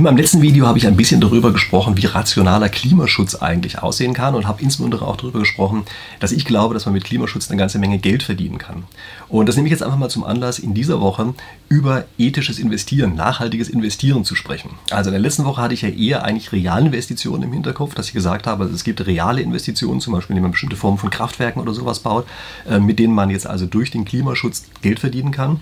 In meinem letzten Video habe ich ein bisschen darüber gesprochen, wie rationaler Klimaschutz eigentlich aussehen kann und habe insbesondere auch darüber gesprochen, dass ich glaube, dass man mit Klimaschutz eine ganze Menge Geld verdienen kann. Und das nehme ich jetzt einfach mal zum Anlass, in dieser Woche über ethisches Investieren, nachhaltiges Investieren zu sprechen. Also in der letzten Woche hatte ich ja eher eigentlich reale Investitionen im Hinterkopf, dass ich gesagt habe, es gibt reale Investitionen, zum Beispiel, indem man bestimmte Formen von Kraftwerken oder sowas baut, äh, mit denen man jetzt also durch den Klimaschutz Geld verdienen kann.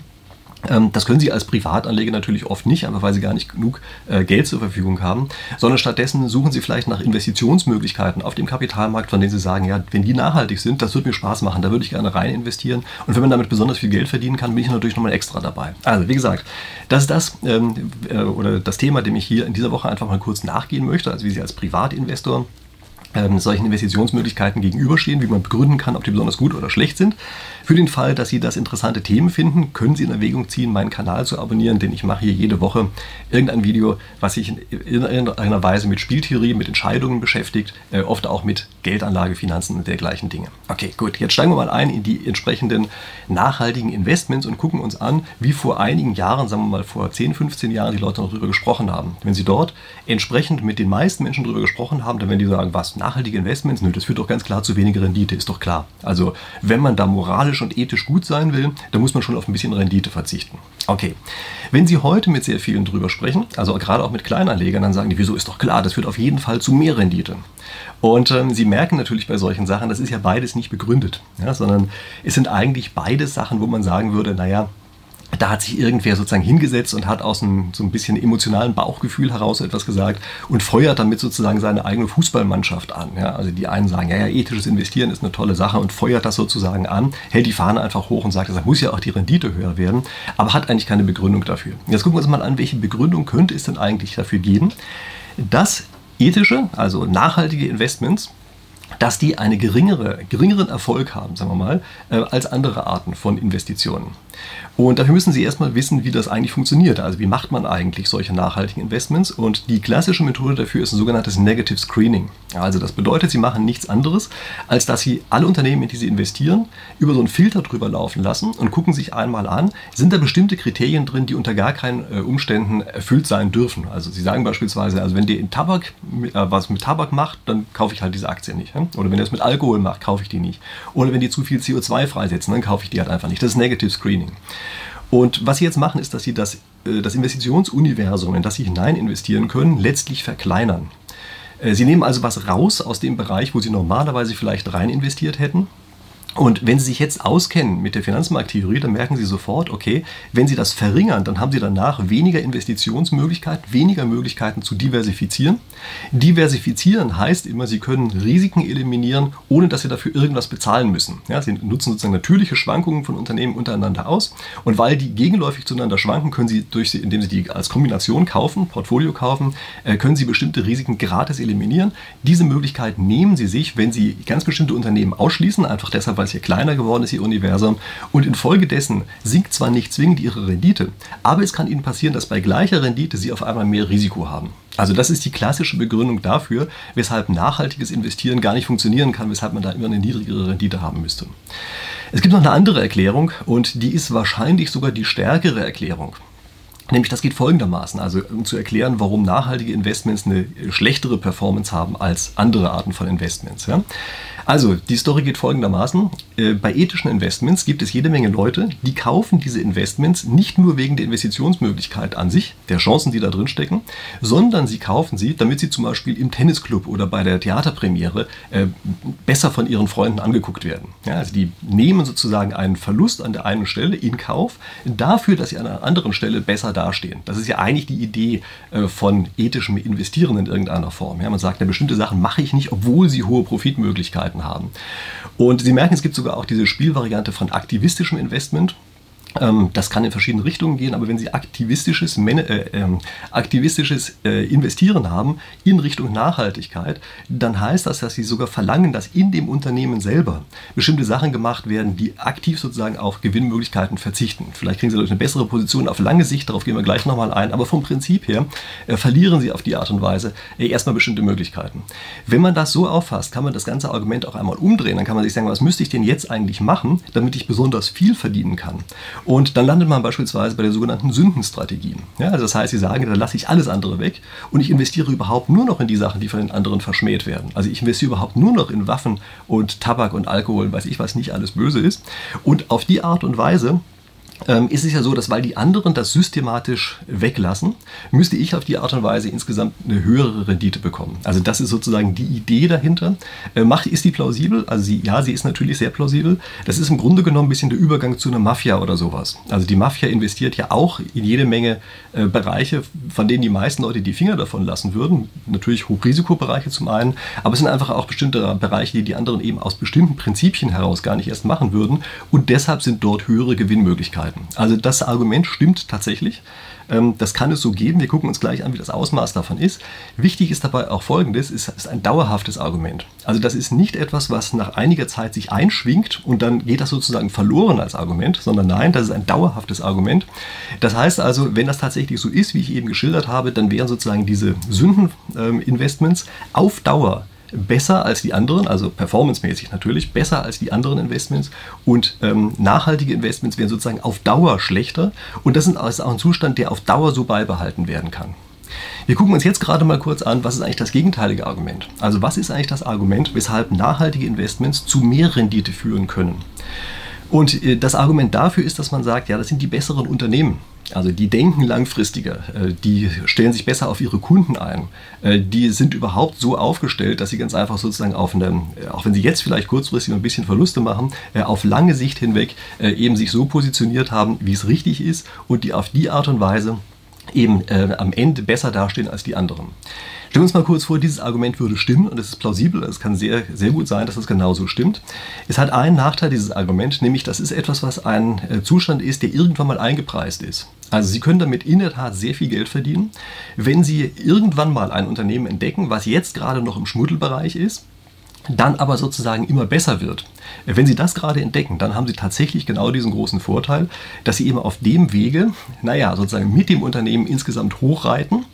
Ähm, das können Sie als Privatanleger natürlich oft nicht, einfach weil Sie gar nicht genug äh, Geld zur Verfügung haben, sondern stattdessen suchen Sie vielleicht nach Investitionsmöglichkeiten auf dem Kapitalmarkt, von denen Sie sagen, ja, wenn die nachhaltig sind, das würde mir Spaß machen, da würde ich gerne rein investieren. Und wenn man damit besonders viel Geld verdienen kann, bin ich natürlich nochmal extra dabei. Also, wie gesagt, das ist das ähm, äh, oder das Thema, dem ich hier in dieser Woche einfach mal kurz nachgehen möchte, also wie Sie als Privatinvestor ähm, solchen Investitionsmöglichkeiten gegenüberstehen, wie man begründen kann, ob die besonders gut oder schlecht sind. Für den Fall, dass Sie das interessante Themen finden, können Sie in Erwägung ziehen, meinen Kanal zu abonnieren, denn ich mache hier jede Woche irgendein Video, was sich in irgendeiner Weise mit Spieltheorie, mit Entscheidungen beschäftigt, äh, oft auch mit Geldanlage, Finanzen und dergleichen Dinge. Okay, gut, jetzt steigen wir mal ein in die entsprechenden nachhaltigen Investments und gucken uns an, wie vor einigen Jahren, sagen wir mal vor 10, 15 Jahren, die Leute noch darüber gesprochen haben. Wenn Sie dort entsprechend mit den meisten Menschen darüber gesprochen haben, dann werden die sagen, was, nachhaltige Investments? Nö, das führt doch ganz klar zu weniger Rendite, ist doch klar. Also wenn man da moralisch moralisch und ethisch gut sein will, dann muss man schon auf ein bisschen Rendite verzichten. Okay, wenn Sie heute mit sehr vielen drüber sprechen, also gerade auch mit Kleinanlegern, dann sagen die, wieso ist doch klar, das führt auf jeden Fall zu mehr Rendite. Und ähm, Sie merken natürlich bei solchen Sachen, das ist ja beides nicht begründet, ja, sondern es sind eigentlich beides Sachen, wo man sagen würde, naja, da hat sich irgendwer sozusagen hingesetzt und hat aus einem so ein bisschen emotionalen Bauchgefühl heraus etwas gesagt und feuert damit sozusagen seine eigene Fußballmannschaft an. Ja, also die einen sagen, ja, ja, ethisches Investieren ist eine tolle Sache und feuert das sozusagen an, hält die Fahne einfach hoch und sagt, da muss ja auch die Rendite höher werden, aber hat eigentlich keine Begründung dafür. Jetzt gucken wir uns mal an, welche Begründung könnte es denn eigentlich dafür geben, dass ethische, also nachhaltige Investments dass die einen geringere, geringeren Erfolg haben, sagen wir mal, äh, als andere Arten von Investitionen. Und dafür müssen Sie erstmal wissen, wie das eigentlich funktioniert. Also wie macht man eigentlich solche nachhaltigen Investments? Und die klassische Methode dafür ist ein sogenanntes Negative Screening. Also das bedeutet, Sie machen nichts anderes, als dass Sie alle Unternehmen, in die Sie investieren, über so einen Filter drüber laufen lassen und gucken sich einmal an, sind da bestimmte Kriterien drin, die unter gar keinen äh, Umständen erfüllt sein dürfen. Also Sie sagen beispielsweise, also wenn der in Tabak, äh, was mit Tabak macht, dann kaufe ich halt diese Aktie nicht. Oder wenn er es mit Alkohol macht, kaufe ich die nicht. Oder wenn die zu viel CO2 freisetzen, dann kaufe ich die halt einfach nicht. Das ist Negative Screening. Und was sie jetzt machen, ist, dass sie das, äh, das Investitionsuniversum, in das sie hinein investieren können, letztlich verkleinern. Äh, sie nehmen also was raus aus dem Bereich, wo sie normalerweise vielleicht rein investiert hätten und wenn Sie sich jetzt auskennen mit der Finanzmarkttheorie, dann merken Sie sofort, okay, wenn Sie das verringern, dann haben Sie danach weniger Investitionsmöglichkeiten, weniger Möglichkeiten zu diversifizieren. Diversifizieren heißt immer, Sie können Risiken eliminieren, ohne dass Sie dafür irgendwas bezahlen müssen. Ja, Sie nutzen sozusagen natürliche Schwankungen von Unternehmen untereinander aus. Und weil die gegenläufig zueinander schwanken, können Sie, durch, indem Sie die als Kombination kaufen, Portfolio kaufen, äh, können Sie bestimmte Risiken gratis eliminieren. Diese Möglichkeit nehmen Sie sich, wenn Sie ganz bestimmte Unternehmen ausschließen, einfach deshalb, weil es hier kleiner geworden ist, ihr Universum. Und infolgedessen sinkt zwar nicht zwingend ihre Rendite, aber es kann ihnen passieren, dass bei gleicher Rendite sie auf einmal mehr Risiko haben. Also das ist die klassische Begründung dafür, weshalb nachhaltiges Investieren gar nicht funktionieren kann, weshalb man da immer eine niedrigere Rendite haben müsste. Es gibt noch eine andere Erklärung und die ist wahrscheinlich sogar die stärkere Erklärung. Nämlich das geht folgendermaßen, also um zu erklären, warum nachhaltige Investments eine schlechtere Performance haben als andere Arten von Investments. Ja? Also, die Story geht folgendermaßen. Äh, bei ethischen Investments gibt es jede Menge Leute, die kaufen diese Investments nicht nur wegen der Investitionsmöglichkeit an sich, der Chancen, die da drin stecken, sondern sie kaufen sie, damit sie zum Beispiel im Tennisclub oder bei der Theaterpremiere äh, besser von ihren Freunden angeguckt werden. Ja, also die nehmen sozusagen einen Verlust an der einen Stelle in Kauf, dafür, dass sie an einer anderen Stelle besser dastehen. Das ist ja eigentlich die Idee äh, von ethischem Investieren in irgendeiner Form. Ja, man sagt, ja, bestimmte Sachen mache ich nicht, obwohl sie hohe Profitmöglichkeiten Möglichkeiten haben. Und Sie merken, es gibt sogar auch diese Spielvariante von aktivistischem Investment. Ähm, das kann in verschiedene Richtungen gehen, aber wenn Sie aktivistisches, äh, äh, aktivistisches äh, Investieren haben in Richtung Nachhaltigkeit, dann heißt das, dass Sie sogar verlangen, dass in dem Unternehmen selber bestimmte Sachen gemacht werden, die aktiv sozusagen auf Gewinnmöglichkeiten verzichten. Vielleicht kriegen Sie dadurch eine bessere Position auf lange Sicht, darauf gehen wir gleich nochmal ein, aber vom Prinzip her äh, verlieren Sie auf die Art und Weise äh, erstmal bestimmte Möglichkeiten. Wenn man das so auffasst, kann man das ganze Argument auch einmal umdrehen. Dann kann man sich sagen, was müsste ich denn jetzt eigentlich machen, damit ich besonders viel verdienen kann? Und dann landet man beispielsweise bei der sogenannten Sündenstrategie. Ja, also das heißt, sie sagen, da lasse ich alles andere weg und ich investiere überhaupt nur noch in die Sachen, die von den anderen verschmäht werden. Also ich investiere überhaupt nur noch in Waffen und Tabak und Alkohol, weiß ich was nicht alles böse ist. Und auf die Art und Weise ähm, ist es ja so, dass weil die anderen das systematisch weglassen, müsste ich auf die Art und Weise insgesamt eine höhere Rendite bekommen. Also das ist sozusagen die Idee dahinter. Äh, macht, ist die plausibel? Also sie, ja, sie ist natürlich sehr plausibel. Das ist im Grunde genommen ein bisschen der Übergang zu einer Mafia oder sowas. Also die Mafia investiert ja auch in jede Menge äh, Bereiche, von denen die meisten Leute die Finger davon lassen würden. Natürlich Hochrisikobereiche zum einen, aber es sind einfach auch bestimmte Bereiche, die die anderen eben aus bestimmten Prinzipien heraus gar nicht erst machen würden. Und deshalb sind dort höhere Gewinnmöglichkeiten. Möglichkeiten. Also das Argument stimmt tatsächlich. Ähm, das kann es so geben. Wir gucken uns gleich an, wie das Ausmaß davon ist. Wichtig ist dabei auch Folgendes, es ist ein dauerhaftes Argument. Also das ist nicht etwas, was nach einiger Zeit sich einschwingt und dann geht das sozusagen verloren als Argument, sondern nein, das ist ein dauerhaftes Argument. Das heißt also, wenn das tatsächlich so ist, wie ich eben geschildert habe, dann wären sozusagen diese Sündeninvestments auf Dauer besser als die anderen, also performancemäßig natürlich, besser als die anderen Investments und ähm, nachhaltige Investments wären sozusagen auf Dauer schlechter und das ist auch ein Zustand, der auf Dauer so beibehalten werden kann. Wir gucken uns jetzt gerade mal kurz an, was ist eigentlich das gegenteilige Argument? Also was ist eigentlich das Argument, weshalb nachhaltige Investments zu mehr Rendite führen können? Und äh, das Argument dafür ist, dass man sagt, ja, das sind die besseren Unternehmen. Also die denken langfristiger, äh, die stellen sich besser auf ihre Kunden ein, äh, die sind überhaupt so aufgestellt, dass sie ganz einfach sozusagen auf eine, auch wenn sie jetzt vielleicht kurzfristig ein bisschen Verluste machen, auf lange Sicht hinweg eben sich so positioniert haben, wie es richtig ist und die auf die Art und Weise eben am Ende besser dastehen als die anderen. Stellen wir uns mal kurz vor, dieses Argument würde stimmen und es ist plausibel, es kann sehr, sehr gut sein, dass es genauso stimmt. Es hat einen Nachteil, dieses Argument, nämlich das ist etwas, was ein äh, Zustand ist, der irgendwann mal eingepreist ist. Also Sie können damit in der Tat sehr viel Geld verdienen, wenn Sie irgendwann mal ein Unternehmen entdecken, was jetzt gerade noch im Schmuddelbereich ist dann aber sozusagen immer besser wird. Wenn Sie das gerade entdecken, dann haben Sie tatsächlich genau diesen großen Vorteil, dass Sie eben auf dem Wege, naja, sozusagen mit dem Unternehmen insgesamt hochreiten,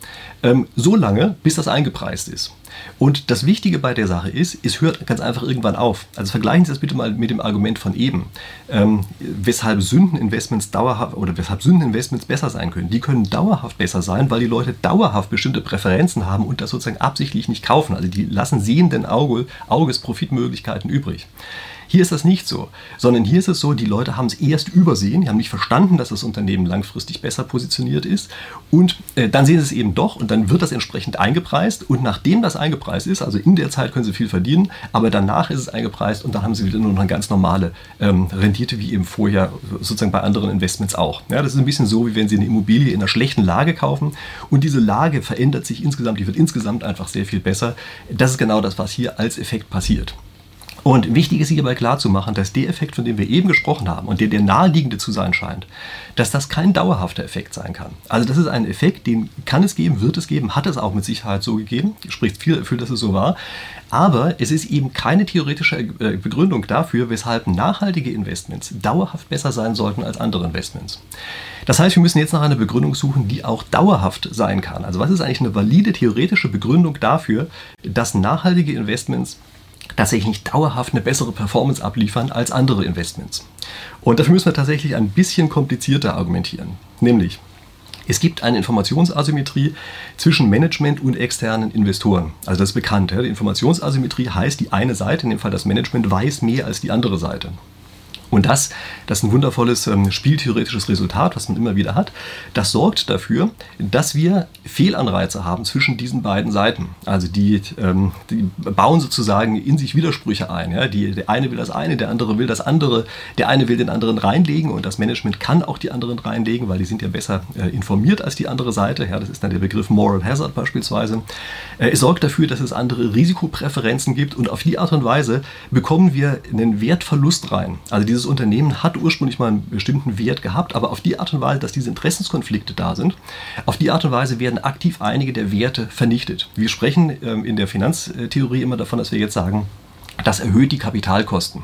ähm, so lange, bis das eingepreist ist. Und das Wichtige bei der Sache ist, es hört ganz einfach irgendwann auf. Also vergleichen Sie das bitte mal mit dem Argument von eben, ähm, weshalb Sündeninvestments dauerhaft oder weshalb Sündeninvestments besser sein können. Die können dauerhaft besser sein, weil die Leute dauerhaft bestimmte Präferenzen haben und das sozusagen absichtlich nicht kaufen. Also die lassen sehenden Auge, Auges Profitmöglichkeiten übrig. Hier ist das nicht so, sondern hier ist es so, die Leute haben es erst übersehen, die haben nicht verstanden, dass das Unternehmen langfristig besser positioniert ist und äh, dann sehen sie es eben doch und dann wird das entsprechend eingepreist und nachdem das eingepreist ist, also in der Zeit können sie viel verdienen, aber danach ist es eingepreist und dann haben sie wieder nur noch eine ganz normale ähm, Rendite wie eben vorher sozusagen bei anderen Investments auch. Ja, das ist ein bisschen so, wie wenn sie eine Immobilie in einer schlechten Lage kaufen und diese Lage verändert sich insgesamt, die wird insgesamt einfach sehr viel besser. Das ist genau das, was hier als Effekt passiert. Und wichtig ist hierbei klarzumachen, dass der Effekt, von dem wir eben gesprochen haben und der der naheliegende zu sein scheint, dass das kein dauerhafter Effekt sein kann. Also das ist ein Effekt, den kann es geben, wird es geben, hat es auch mit Sicherheit so gegeben, spricht viel dafür, dass es so war. Aber es ist eben keine theoretische äh, Begründung dafür, weshalb nachhaltige Investments dauerhaft besser sein sollten als andere Investments. Das heißt, wir müssen jetzt nach einer Begründung suchen, die auch dauerhaft sein kann. Also was ist eigentlich eine valide theoretische Begründung dafür, dass nachhaltige Investments tatsächlich nicht dauerhaft eine bessere Performance abliefern als andere Investments. Und dafür müssen wir tatsächlich ein bisschen komplizierter argumentieren. Nämlich, es gibt eine Informationsasymmetrie zwischen Management und externen Investoren. Also das ist bekannt. Die Informationsasymmetrie heißt, die eine Seite, in dem Fall das Management, weiß mehr als die andere Seite. Und das, das ist ein wundervolles ähm, spieltheoretisches Resultat, was man immer wieder hat. Das sorgt dafür, dass wir Fehlanreize haben zwischen diesen beiden Seiten. Also die, ähm, die bauen sozusagen in sich Widersprüche ein. Ja? Die, der eine will das eine, der andere will das andere. Der eine will den anderen reinlegen und das Management kann auch die anderen reinlegen, weil die sind ja besser äh, informiert als die andere Seite. Ja, das ist dann der Begriff Moral Hazard beispielsweise. Äh, es sorgt dafür, dass es andere Risikopräferenzen gibt und auf die Art und Weise bekommen wir einen Wertverlust rein. Also die dieses Unternehmen hat ursprünglich mal einen bestimmten Wert gehabt, aber auf die Art und Weise, dass diese Interessenskonflikte da sind, auf die Art und Weise werden aktiv einige der Werte vernichtet. Wir sprechen ähm, in der Finanztheorie immer davon, dass wir jetzt sagen, das erhöht die Kapitalkosten.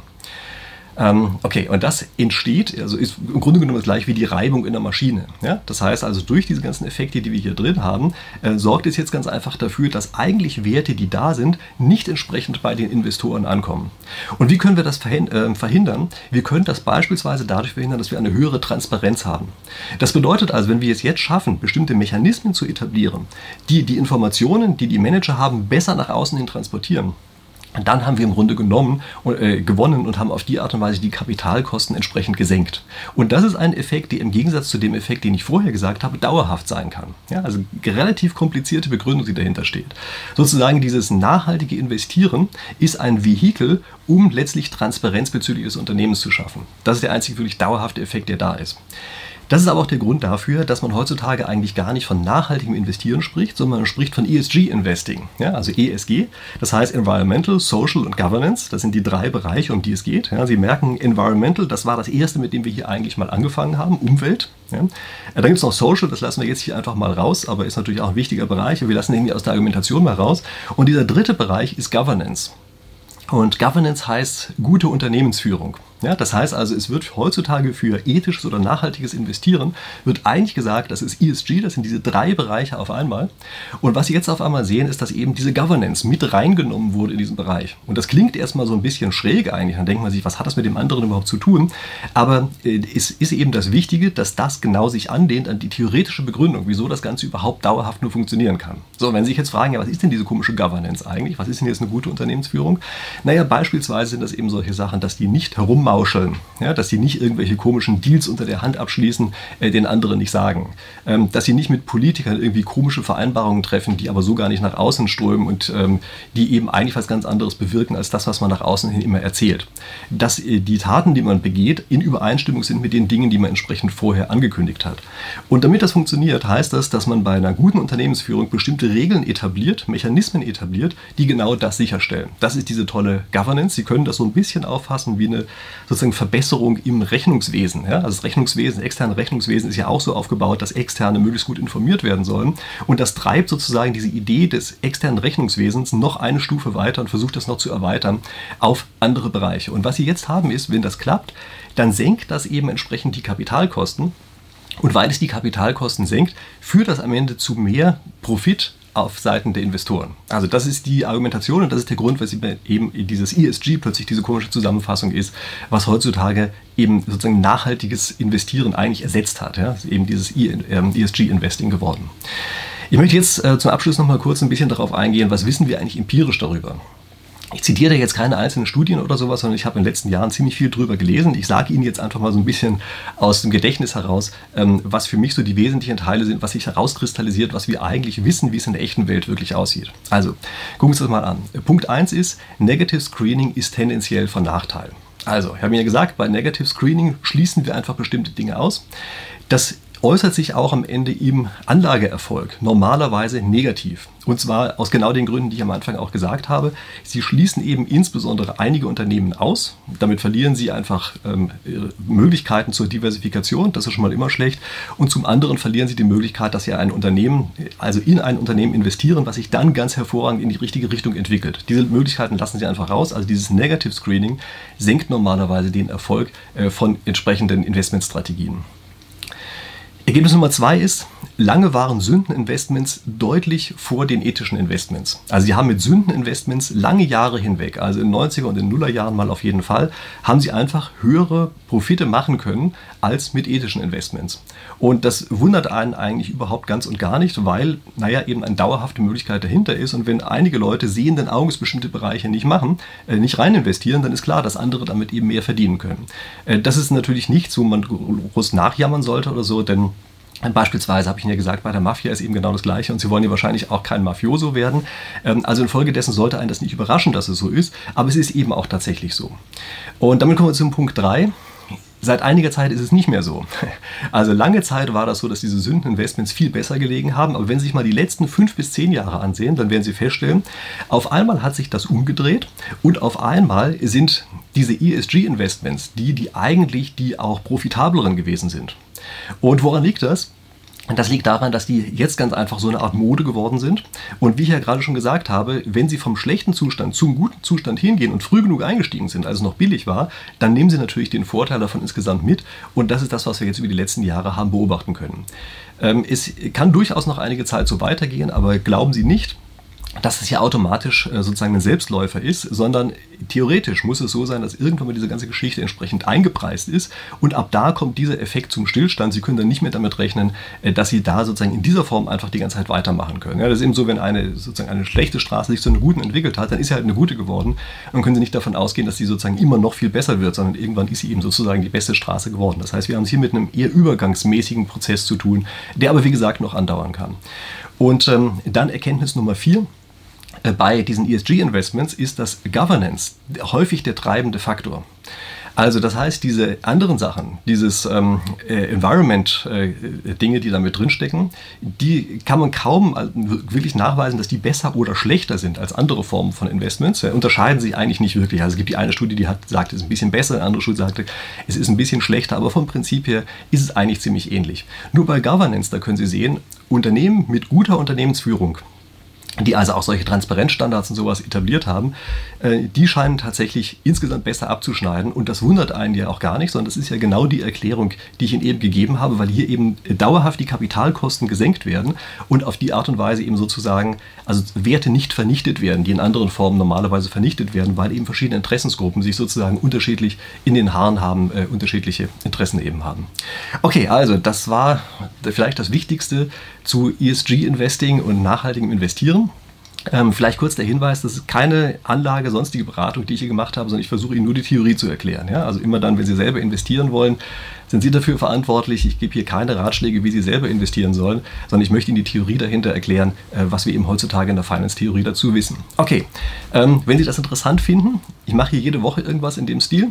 Ähm, okay, und das entsteht, also ist im Grunde genommen gleich wie die Reibung in der Maschine. Ja? Das heißt also, durch diese ganzen Effekte, die wir hier drin haben, äh, sorgt es jetzt ganz einfach dafür, dass eigentlich Werte, die da sind, nicht entsprechend bei den Investoren ankommen. Und wie können wir das äh, verhindern? Wir können das beispielsweise dadurch verhindern, dass wir eine höhere Transparenz haben. Das bedeutet also, wenn wir es jetzt schaffen, bestimmte Mechanismen zu etablieren, die die Informationen, die die Manager haben, besser nach außen hin transportieren, dann haben wir im Grunde genommen äh, gewonnen und haben auf die Art und Weise die Kapitalkosten entsprechend gesenkt. Und das ist ein Effekt, der im Gegensatz zu dem Effekt, den ich vorher gesagt habe, dauerhaft sein kann. Ja, also relativ komplizierte Begründung, die dahinter steht. Sozusagen dieses nachhaltige Investieren ist ein Vehikel, um letztlich Transparenz bezüglich des Unternehmens zu schaffen. Das ist der einzige wirklich dauerhafte Effekt, der da ist. Das ist aber auch der Grund dafür, dass man heutzutage eigentlich gar nicht von nachhaltigem Investieren spricht, sondern man spricht von ESG-Investing, ja, also ESG. Das heißt Environmental, Social und Governance. Das sind die drei Bereiche, um die es geht. Ja, Sie merken, Environmental, das war das erste, mit dem wir hier eigentlich mal angefangen haben, Umwelt. Ja. Dann gibt es noch Social, das lassen wir jetzt hier einfach mal raus, aber ist natürlich auch ein wichtiger Bereich. Wir lassen ihn aus der Argumentation mal raus. Und dieser dritte Bereich ist Governance. Und Governance heißt gute Unternehmensführung. Ja, das heißt also, es wird heutzutage für ethisches oder nachhaltiges Investieren, wird eigentlich gesagt, das ist ESG, das sind diese drei Bereiche auf einmal. Und was Sie jetzt auf einmal sehen, ist, dass eben diese Governance mit reingenommen wurde in diesen Bereich. Und das klingt erstmal so ein bisschen schräg eigentlich. Dann denkt man sich, was hat das mit dem anderen überhaupt zu tun? Aber äh, es ist eben das Wichtige, dass das genau sich anlehnt an die theoretische Begründung, wieso das Ganze überhaupt dauerhaft nur funktionieren kann. So, wenn Sie sich jetzt fragen, ja, was ist denn diese komische Governance eigentlich? Was ist denn jetzt eine gute Unternehmensführung? Naja, beispielsweise sind das eben solche Sachen, dass die nicht herummachen mauscheln, ja, dass sie nicht irgendwelche komischen Deals unter der Hand abschließen, äh, den anderen nicht sagen, ähm, dass sie nicht mit Politikern irgendwie komische Vereinbarungen treffen, die aber so gar nicht nach außen strömen und ähm, die eben eigentlich was ganz anderes bewirken als das, was man nach außen hin immer erzählt. Dass äh, die Taten, die man begeht, in Übereinstimmung sind mit den Dingen, die man entsprechend vorher angekündigt hat. Und damit das funktioniert, heißt das, dass man bei einer guten Unternehmensführung bestimmte Regeln etabliert, Mechanismen etabliert, die genau das sicherstellen. Das ist diese tolle Governance. Sie können das so ein bisschen auffassen wie eine sozusagen Verbesserung im Rechnungswesen. Ja? Also das Rechnungswesen, externe Rechnungswesen ist ja auch so aufgebaut, dass Externe möglichst gut informiert werden sollen. Und das treibt sozusagen diese Idee des externen Rechnungswesens noch eine Stufe weiter und versucht das noch zu erweitern auf andere Bereiche. Und was Sie jetzt haben ist, wenn das klappt, dann senkt das eben entsprechend die Kapitalkosten. Und weil es die Kapitalkosten senkt, führt das am Ende zu mehr Profit auf Seiten der Investoren. Also das ist die Argumentation und das ist der Grund, weshalb eben dieses ESG plötzlich diese komische Zusammenfassung ist, was heutzutage eben sozusagen nachhaltiges Investieren eigentlich ersetzt hat. Ja? Eben dieses ESG-Investing ähm, geworden. Ich möchte jetzt äh, zum Abschluss noch mal kurz ein bisschen darauf eingehen, was wissen wir eigentlich empirisch darüber. Ich zitiere jetzt keine einzelnen Studien oder sowas, sondern ich habe in den letzten Jahren ziemlich viel drüber gelesen. Ich sage Ihnen jetzt einfach mal so ein bisschen aus dem Gedächtnis heraus, ähm, was für mich so die wesentlichen Teile sind, was sich herauskristallisiert, was wir eigentlich wissen, wie es in der echten Welt wirklich aussieht. Also, gucken wir uns das mal an. Punkt 1 ist, Negative Screening ist tendenziell von Nachteil. Also, ich habe Ihnen ja gesagt, bei Negative Screening schließen wir einfach bestimmte Dinge aus. Das äußert sich auch am Ende im Anlageerfolg normalerweise negativ. Und zwar aus genau den Gründen, die ich am Anfang auch gesagt habe. Sie schließen eben insbesondere einige Unternehmen aus. Damit verlieren sie einfach ähm, Möglichkeiten zur Diversifikation. Das ist schon mal immer schlecht. Und zum anderen verlieren sie die Möglichkeit, dass sie ein Unternehmen, also in ein Unternehmen investieren, was sich dann ganz hervorragend in die richtige Richtung entwickelt. Diese Möglichkeiten lassen sie einfach raus. Also dieses Negative Screening senkt normalerweise den Erfolg äh, von entsprechenden Investmentstrategien. Ergebnis Nummer zwei ist, lange waren Sündeninvestments deutlich vor den ethischen Investments. Also sie haben mit Sündeninvestments lange Jahre hinweg, also in den 90er und in Nullerjahren mal auf jeden Fall, haben sie einfach höhere Profite machen können als mit ethischen Investments. Und das wundert einen eigentlich überhaupt ganz und gar nicht, weil, naja, eben eine dauerhafte Möglichkeit dahinter ist. Und wenn einige Leute sehenden Auges bestimmte Bereiche nicht machen, äh, nicht rein investieren, dann ist klar, dass andere damit eben mehr verdienen können. Äh, das ist natürlich nichts, wo man groß nachjammern sollte oder so, denn Beispielsweise habe ich Ihnen ja gesagt, bei der Mafia ist eben genau das Gleiche und Sie wollen ja wahrscheinlich auch kein Mafioso werden. Ähm, also infolgedessen sollte einen das nicht überraschen, dass es so ist, aber es ist eben auch tatsächlich so. Und damit kommen wir zum Punkt 3. Seit einiger Zeit ist es nicht mehr so. Also lange Zeit war das so, dass diese Sündeninvestments viel besser gelegen haben. Aber wenn Sie sich mal die letzten fünf bis zehn Jahre ansehen, dann werden Sie feststellen, auf einmal hat sich das umgedreht und auf einmal sind diese ESG-Investments die, die eigentlich die auch profitableren gewesen sind. Und woran liegt das? Das liegt daran, dass die jetzt ganz einfach so eine Art Mode geworden sind. Und wie ich ja gerade schon gesagt habe, wenn sie vom schlechten Zustand zum guten Zustand hingehen und früh genug eingestiegen sind, als es noch billig war, dann nehmen sie natürlich den Vorteil davon insgesamt mit. Und das ist das, was wir jetzt über die letzten Jahre haben beobachten können. Ähm, es kann durchaus noch einige Zeit so weitergehen, aber glauben Sie nicht, dass es ja automatisch äh, sozusagen ein Selbstläufer ist, sondern theoretisch muss es so sein, dass irgendwann mal diese ganze Geschichte entsprechend eingepreist ist und ab da kommt dieser Effekt zum Stillstand. Sie können dann nicht mehr damit rechnen, äh, dass Sie da sozusagen in dieser Form einfach die ganze Zeit weitermachen können. Ja, das ist eben so, wenn eine sozusagen eine schlechte Straße sich zu einer guten entwickelt hat, dann ist sie halt eine gute geworden und können Sie nicht davon ausgehen, dass sie sozusagen immer noch viel besser wird, sondern irgendwann ist sie eben sozusagen die beste Straße geworden. Das heißt, wir haben es hier mit einem eher übergangsmäßigen Prozess zu tun, der aber wie gesagt noch andauern kann. Und ähm, dann Erkenntnis Nummer vier bei diesen ESG-Investments ist das Governance häufig der treibende Faktor. Also das heißt, diese anderen Sachen, dieses ähm, äh, Environment-Dinge, äh, die da mit drinstecken, die kann man kaum äh, wirklich nachweisen, dass die besser oder schlechter sind als andere Formen von Investments. Ja, unterscheiden sich eigentlich nicht wirklich. Also es gibt die eine Studie, die hat, sagt, es ist ein bisschen besser, eine andere Studie sagt, es ist ein bisschen schlechter, aber vom Prinzip her ist es eigentlich ziemlich ähnlich. Nur bei Governance, da können Sie sehen, Unternehmen mit guter Unternehmensführung, die also auch solche Transparenzstandards und sowas etabliert haben, äh, die scheinen tatsächlich insgesamt besser abzuschneiden. Und das wundert einen ja auch gar nicht, sondern das ist ja genau die Erklärung, die ich Ihnen eben gegeben habe, weil hier eben dauerhaft die Kapitalkosten gesenkt werden und auf die Art und Weise eben sozusagen also Werte nicht vernichtet werden, die in anderen Formen normalerweise vernichtet werden, weil eben verschiedene Interessensgruppen sich sozusagen unterschiedlich in den Haaren haben, äh, unterschiedliche Interessen eben haben. Okay, also das war vielleicht das Wichtigste zu ESG-Investing und nachhaltigem Investieren. Ähm, vielleicht kurz der Hinweis, das ist keine Anlage, sonstige Beratung, die ich hier gemacht habe, sondern ich versuche Ihnen nur die Theorie zu erklären. Ja? Also immer dann, wenn Sie selber investieren wollen, sind Sie dafür verantwortlich. Ich gebe hier keine Ratschläge, wie Sie selber investieren sollen, sondern ich möchte Ihnen die Theorie dahinter erklären, äh, was wir eben heutzutage in der Finance-Theorie dazu wissen. Okay, ähm, wenn Sie das interessant finden, ich mache hier jede Woche irgendwas in dem Stil.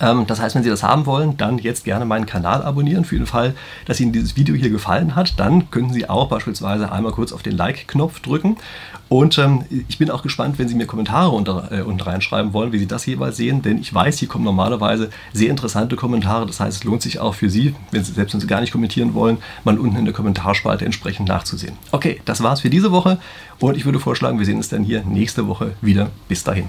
Ähm, das heißt, wenn Sie das haben wollen, dann jetzt gerne meinen Kanal abonnieren. Für den Fall, dass Ihnen dieses Video hier gefallen hat, dann können Sie auch beispielsweise einmal kurz auf den Like-Knopf drücken. Und ähm, ich bin auch gespannt, wenn Sie mir Kommentare unter, äh, unten reinschreiben wollen, wie Sie das jeweils sehen, denn ich weiß, hier kommen normalerweise sehr interessante Kommentare. Das heißt, es lohnt sich auch für Sie, wenn Sie, selbst wenn Sie gar nicht kommentieren wollen, mal unten in der Kommentarspalte entsprechend nachzusehen. Okay, das war's für diese Woche und ich würde vorschlagen, wir sehen uns dann hier nächste Woche wieder. Bis dahin.